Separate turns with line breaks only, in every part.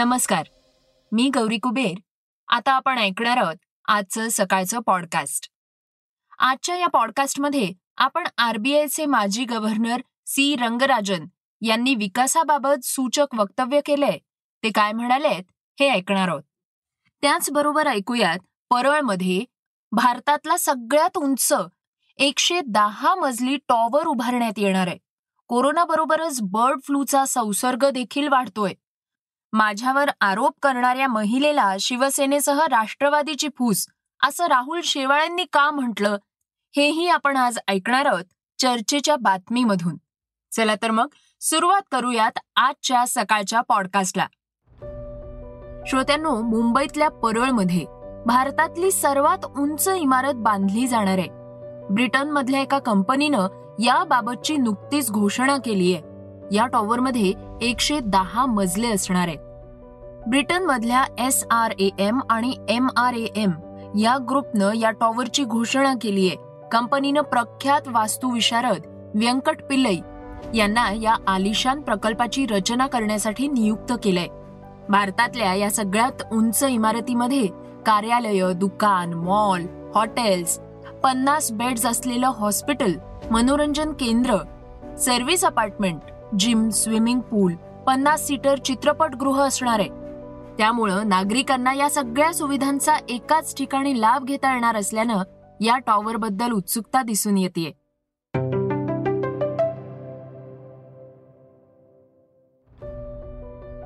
नमस्कार. मी गौरी कुबेर. आता आपण ऐकणार आहोत आजचं सकाळचं पॉडकास्ट आजच्या या पॉडकास्टमध्ये आपण आरबीआयचे माजी गव्हर्नर सी रंगराजन यांनी विकासाबाबत सूचक वक्तव्य केलंय. ते काय म्हणालेत हे ऐकणार आहोत. त्याचबरोबर ऐकूयात परळमध्ये भारतातला सगळ्यात उंच एकशे दहा मजली टॉवर उभारण्यात येणार आहे. कोरोनाबरोबरच बर्ड फ्लूचा संसर्ग देखील वाढतोय. माझ्यावर आरोप करणाऱ्या महिलेला शिवसेनेसह राष्ट्रवादीची फूस असं राहुल शेवाळ्यांनी का म्हटलं? हेही आपण आज ऐकणार आहोत चर्चेच्या बातमीमधून. चला तर मग सुरुवात करूयात आजच्या सकाळच्या पॉडकास्टला. श्रोत्यांनो मुंबईतल्या परळमध्ये भारतातली सर्वात उंच इमारत बांधली जाणार आहे. ब्रिटनमधल्या एका कंपनीनं याबाबतची नुकतीच घोषणा केली आहे या टॉवरमध्ये एकशे दहा मजले असणार. आहेत ब्रिटनमधल्या एस आर ए एम आणि एम आर ए एम या ग्रुपनं या टॉवरची घोषणा केली आहे. कंपनीनं प्रख्यात वास्तुविशारद व्यंकट पिल्लई यांना या आलिशान प्रकल्पाची रचना करण्यासाठी नियुक्त केलंय. भारतातल्या या सगळ्यात उंच इमारतीमध्ये कार्यालय दुकान मॉल हॉटेल्स पन्नास बेड्स असलेलं हॉस्पिटल मनोरंजन केंद्र service apartment gym swimming pool पन्नास सीटर चित्रपटगृह असणार आहे. त्यामुळं नागरिकांना या सगळ्या सुविधांचा एकाच ठिकाणी लाभ घेता येणार असल्यानं या टॉवर बद्दल उत्सुकता दिसून येते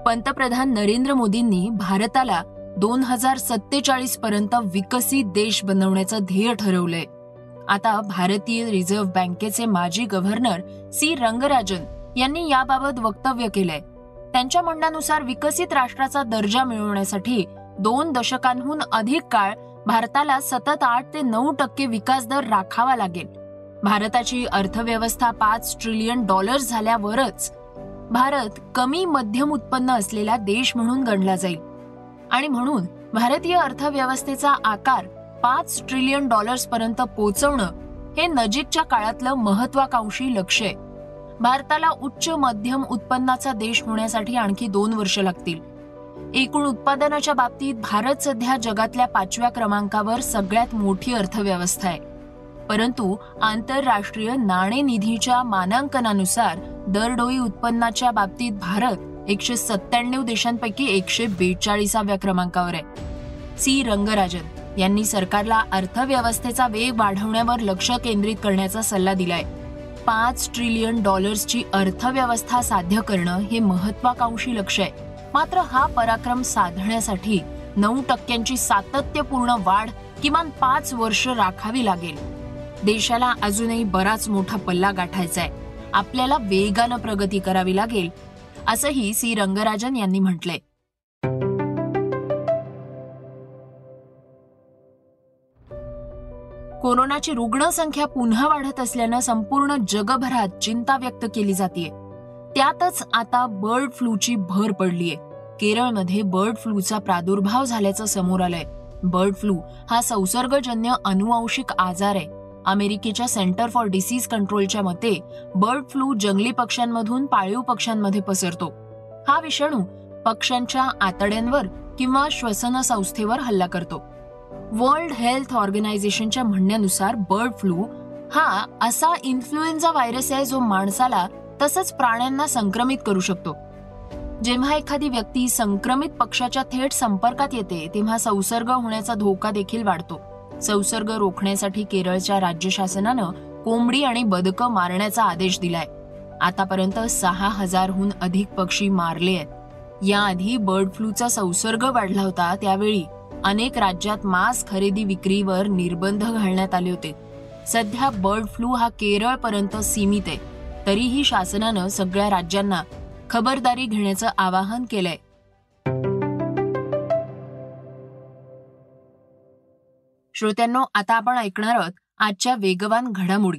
पंतप्रधान नरेंद्र मोदींनी भारताला दोन हजार सत्तेचाळीस पर्यंत विकसित देश बनवण्याचं ध्येय ठरवलंय. आता भारतीय रिझर्व्ह बँकेचे माजी गव्हर्नर सी रंगराजन यांनी याबाबत वक्तव्य केलंय. त्यांच्या म्हणण्यानुसार विकसित राष्ट्राचा दर्जा मिळवण्यासाठी दोन दशकांहून अधिक काळ भारताला सतत आठ ते नऊ टक्के विकास दर राखावा लागेल. भारताची अर्थव्यवस्था पाच ट्रिलियन डॉलर्स झाल्यावरच भारत कमी मध्यम उत्पन्न असलेला देश म्हणून गणला जाईल. आणि म्हणून भारतीय अर्थव्यवस्थेचा आकार पाच ट्रिलियन डॉलर्स पर्यंत पोहोचवणं हे नजीकच्या काळातलं महत्वाकांक्षी लक्ष आहे. भारताला उच्च मध्यम उत्पन्नाचा देश होण्यासाठी आणखी दोन वर्ष लागतील. एकूण उत्पादनाच्या बाबतीत भारत सध्या जगातल्या पाचव्या क्रमांकावर सगळ्यात मोठी अर्थव्यवस्था आहे. परंतु आंतरराष्ट्रीय नाणेनिधीच्या मानांकनानुसार दरडोई उत्पन्नाच्या बाबतीत भारत एकशे सत्त्याण्णव देशांपैकी एकशे बेचाळीसाव्या क्रमांकावर आहे. सी. रंगराजन यांनी सरकारला अर्थव्यवस्थेचा वेग वाढवण्यावर लक्ष केंद्रित करण्याचा सल्ला दिलाय. पाच ट्रिलियन डॉलर्सची अर्थव्यवस्था साध्य करणं हे महत्वाकांक्षी लक्ष आहे. मात्र हा पराक्रम साधण्यासाठी नऊ टक्क्यांची सातत्यपूर्ण वाढ किमान पाच वर्ष राखावी लागेल. देशाला अजूनही बराच मोठा पल्ला गाठायचा आहे आपल्याला वेगानं प्रगती करावी लागेल असंही सी रंगराजन यांनी म्हटलंय. कोरोनाची रुग्णसंख्या पुन्हा वाढत असल्यानं संपूर्ण जगभरात चिंता व्यक्त केली जाते त्यातच आता बर्ड फ्लूची भर पडलीय. केरळमध्ये बर्ड फ्लूचा प्रादुर्भाव झाल्याचं समोर आलंय. बर्ड फ्लू हा संसर्गजन्य अनुवांशिक आजार आहे. अमेरिकेच्या सेंटर फॉर डिसीज कंट्रोलच्या मते बर्ड फ्लू जंगली पक्ष्यांमधून पाळीव पक्ष्यांमध्ये पसरतो. हा विषाणू पक्ष्यांच्या आतड्यांवर किंवा श्वसन संस्थेवर हल्ला करतो. वर्ल्ड हेल्थ ऑर्गनायझेशनच्या म्हणण्यानुसार बर्ड फ्लू हा असा इन्फ्लुएन्झा व्हायरस आहे जो माणसाला तसंच प्राण्यांना संक्रमित करू शकतो. जेव्हा एखादी व्यक्ती संक्रमित पक्षाच्या थेट संपर्कात येते तेव्हा संसर्ग होण्याचा धोका देखील वाढतो. संसर्ग रोखण्यासाठी केरळच्या राज्य शासनानं कोंबडी आणि बदकं मारण्याचा आदेश दिलाय. आतापर्यंत सहा हजारहून अधिक पक्षी मारले आहेत. याआधी बर्ड फ्लूचा संसर्ग वाढला होता त्यावेळी अनेक राज्यात मांस खरेदी विक्रीवर निर्बंध घालण्यात आले होते. सध्या बर्ड फ्लू हा केरळपर्यंत सीमित आहे. तरीही शासनानं सगळ्या राज्यांना खबरदारी घेण्याचं आवाहन केलंय. श्रोत्यांनो आता आपण ऐकणार आहोत आजच्या वेगवान घडामोडी.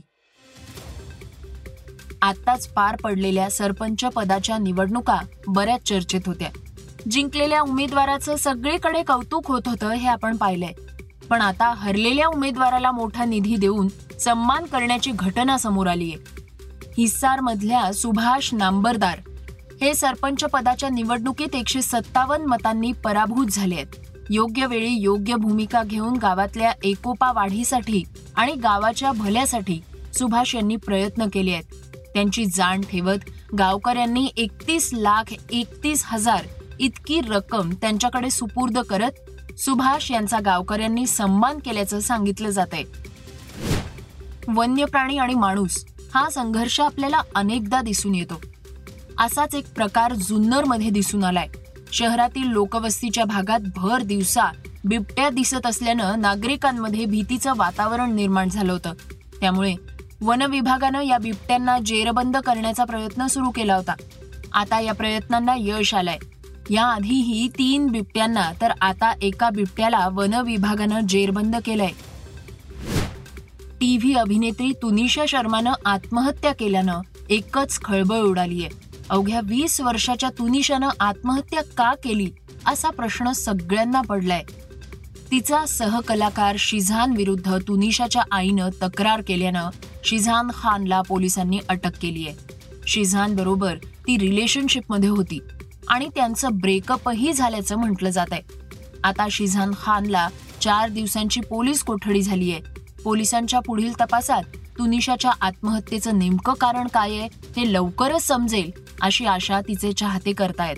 आत्ताच पार पडलेल्या सरपंच पदाच्या निवडणुका बऱ्याच चर्चेत होत्या. जिंकलेल्या उमेदवाराचं सगळीकडे कौतुक होत होतं हे आपण पाहिलंय. पण आता हरलेल्या उमेदवाराला मोठा निधी देऊन सन्मान करण्याची घटना समोर आली आहे. हिस्सार मधल्या सुभाष नांबरदार हे सरपंच पदाच्या निवडणुकीत एकशे सत्तावन्न मतांनी पराभूत झाले आहेत. योग्य वेळी योग्य भूमिका घेऊन गावातल्या एकोपा वाढीसाठी आणि गावाच्या भल्यासाठी सुभाष यांनी प्रयत्न केले आहेत. त्यांची जाण ठेवत गावकऱ्यांनी एकतीस लाख एकतीस हजार इतकी रक्कम त्यांच्याकडे सुपूर्द करत सुभाष यांचा गावकऱ्यांनी सन्मान केल्याचं सांगितलं जात आहे वन्य प्राणी आणि माणूस हा संघर्ष आपल्याला अनेकदा दिसून येतो. असाच एक प्रकार जुन्नरमध्ये दिसून आलाय. शहरातील लोकवस्तीच्या भागात भर दिवसा बिबट्या दिसत असल्यानं नागरिकांमध्ये भीतीचं वातावरण निर्माण झालं होतं. त्यामुळे वन विभागानं या बिबट्यांना जेरबंद करण्याचा प्रयत्न सुरू केला होता. आता या प्रयत्नांना यश आलंय. याआधीही तीन बिबट्यांना तर आता एका बिबट्याला वन विभागानं जेरबंद केलंय. टीव्ही अभिनेत्री तुनिशा शर्मानं आत्महत्या केल्यानं एकच खळबळ उडालीय. अवघ्या वीस वर्षाच्या तुनिशानं आत्महत्या का केली असा प्रश्न सगळ्यांना पडलाय. तिचा सहकलाकार शिझान विरुद्ध तुनिशाच्या आईनं तक्रार केल्यानं शिझान खानला पोलिसांनी अटक केली आहे शिझान बरोबर ती रिलेशनशिपमध्ये होती. आणि त्यांचं ब्रेकअपही झाल्याचं म्हटलं जात आहे. आता शिझान खानला चार दिवसांची पोलीस कोठडी झाली आहे. पोलिसांच्या पुढील तपासात तुनिशाच्या आत्महत्येचं नेमकं कारण काय आहे हे लवकरच समजेल अशी आशा तिचे चाहते करतायत.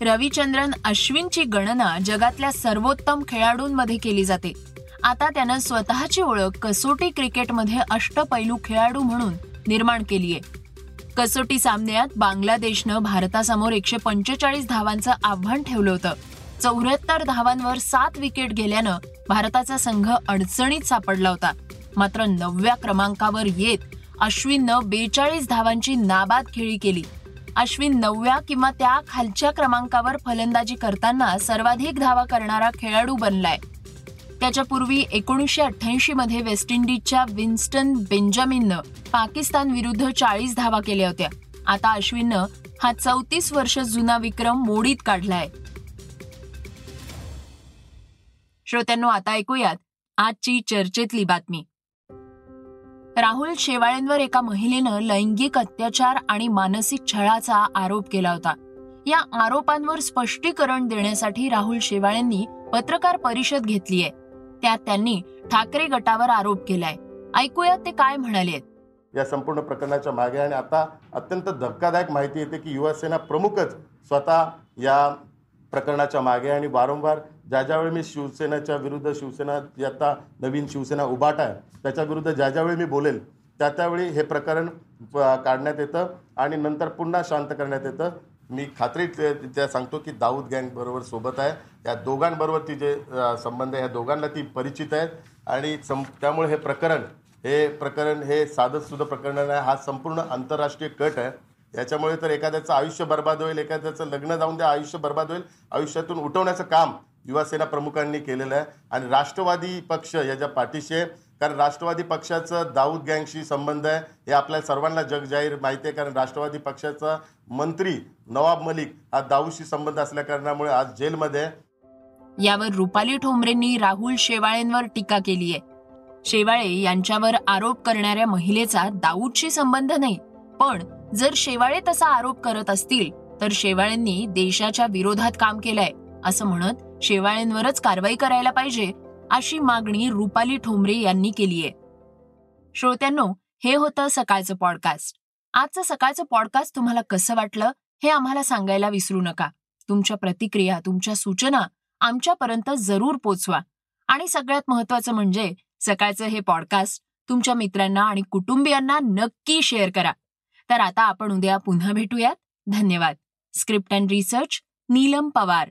रविचंद्रन अश्विनची गणना जगातल्या सर्वोत्तम खेळाडूंमध्ये केली जाते. आता त्यानं स्वतःची ओळख कसोटी क्रिकेटमध्ये अष्टपैलू खेळाडू म्हणून निर्माण केली आहे. कसोटी सामन्यात बांगलादेशनं भारतासमोर एकशे पंचेचाळीस धावांचं आव्हान ठेवलं होतं. चौऱ्याहत्तर धावांवर सात विकेट गेल्यानं भारताचा संघ अडचणीत सापडला होता. मात्र नवव्या क्रमांकावर येत अश्विननं बेचाळीस धावांची नाबाद खेळी केली. अश्विन नवव्या किंवा त्या खालच्या क्रमांकावर फलंदाजी करताना सर्वाधिक धावा करणारा खेळाडू बनलाय. त्याच्यापूर्वी एकोणीसशे अठ्ठ्याऐंशी मध्ये वेस्ट इंडिजच्या विन्स्टन बेंजामिननं पाकिस्तान विरुद्ध चाळीस धावा केल्या होत्या. आता अश्विननं हा चौतीस वर्ष जुना विक्रम मोडीत काढलाय. श्रोत्यांनो आता ऐकूयात आजची चर्चेतली बातमी. राहुल शेवाळेंवर एका महिलेनं लैंगिक अत्याचार आणि मानसिक छळाचा आरोप केला होता. या आरोपांवर स्पष्टीकरण देण्यासाठी राहुल शेवाळेंनी पत्रकार परिषद घेतली आहे त्यात त्यांनी ठाकरे गटावर आरोप केलाय. ऐकूया ते काय म्हणाले
या संपूर्ण प्रकरणाच्या मागे आणि आता अत्यंत धक्कादायक माहिती येते की युवासेना प्रमुखच स्वतः या प्रकरणाच्या मागे आणि वारंवार ज्या ज्यावेळी मी शिवसेनेच्या विरुद्ध शिवसेना जी आता नवीन शिवसेना उभाट आहे त्याच्या विरुद्ध ज्या ज्यावेळी मी बोलेल त्या त्यावेळी हे प्रकरण काढण्यात येतं आणि नंतर पुन्हा शांत करण्यात येतं. मी खात्री त्या सांगतो की दाऊद गँग बरोबर सोबत आहे. या दोघांबरोबर ती जे संबंध आहे ह्या दोघांना ती परिचित आहेत. आणि सं त्यामुळे हे प्रकरण हे प्रकरण हे साधंसुद्धा प्रकरण आहे. हा संपूर्ण आंतरराष्ट्रीय कट आहे. याच्यामुळे तर एखाद्याचं आयुष्य बर्बाद होईल एखाद्याचं लग्न जाऊन द्या आयुष्य बर्बाद होईल. आयुष्यातून उठवण्याचं काम युवासेना प्रमुखांनी केलेलं आहे. आणि राष्ट्रवादी पक्ष याच्या पाठीशी आहे कारण राष्ट्रवादी पक्षाचं दाऊद गँगशी संबंध आहे हे आपल्या सर्वांना जगजाहीर माहिती आहे. कारण राष्ट्रवादी पक्षाचा मंत्री नवाब मलिक हा दाऊदशी संबंध असल्या कारणामुळे आज जेलमध्ये
यावर रुपाली ठोंबरेंनी राहुल शेवाळेंवर टीका केली आहे. शेवाळे यांच्यावर आरोप करणाऱ्या महिलेचा दाऊदशी संबंध नाही. पण जर शेवाळे तसा आरोप करत असतील तर शेवाळेंनी देशाच्या विरोधात काम केलंय असं म्हणत शेवाळेंवरच कारवाई करायला पाहिजे अशी मागणी रुपाली ठोंबरे यांनी केली आहे. श्रोत्यांनो हे होतं सकाळचं पॉडकास्ट आजचं सकाळचं पॉडकास्ट तुम्हाला कसं वाटलं हे आम्हाला सांगायला विसरू नका. तुमच्या प्रतिक्रिया तुमच्या सूचना आमच्यापर्यंत जरूर पोचवा. आणि सगळ्यात महत्वाचं म्हणजे सकाळचं हे पॉडकास्ट तुमच्या मित्रांना आणि कुटुंबियांना नक्की शेअर करा. तर आता आपण उद्या पुन्हा भेटूयात. धन्यवाद. Script and research Neelam Pawar.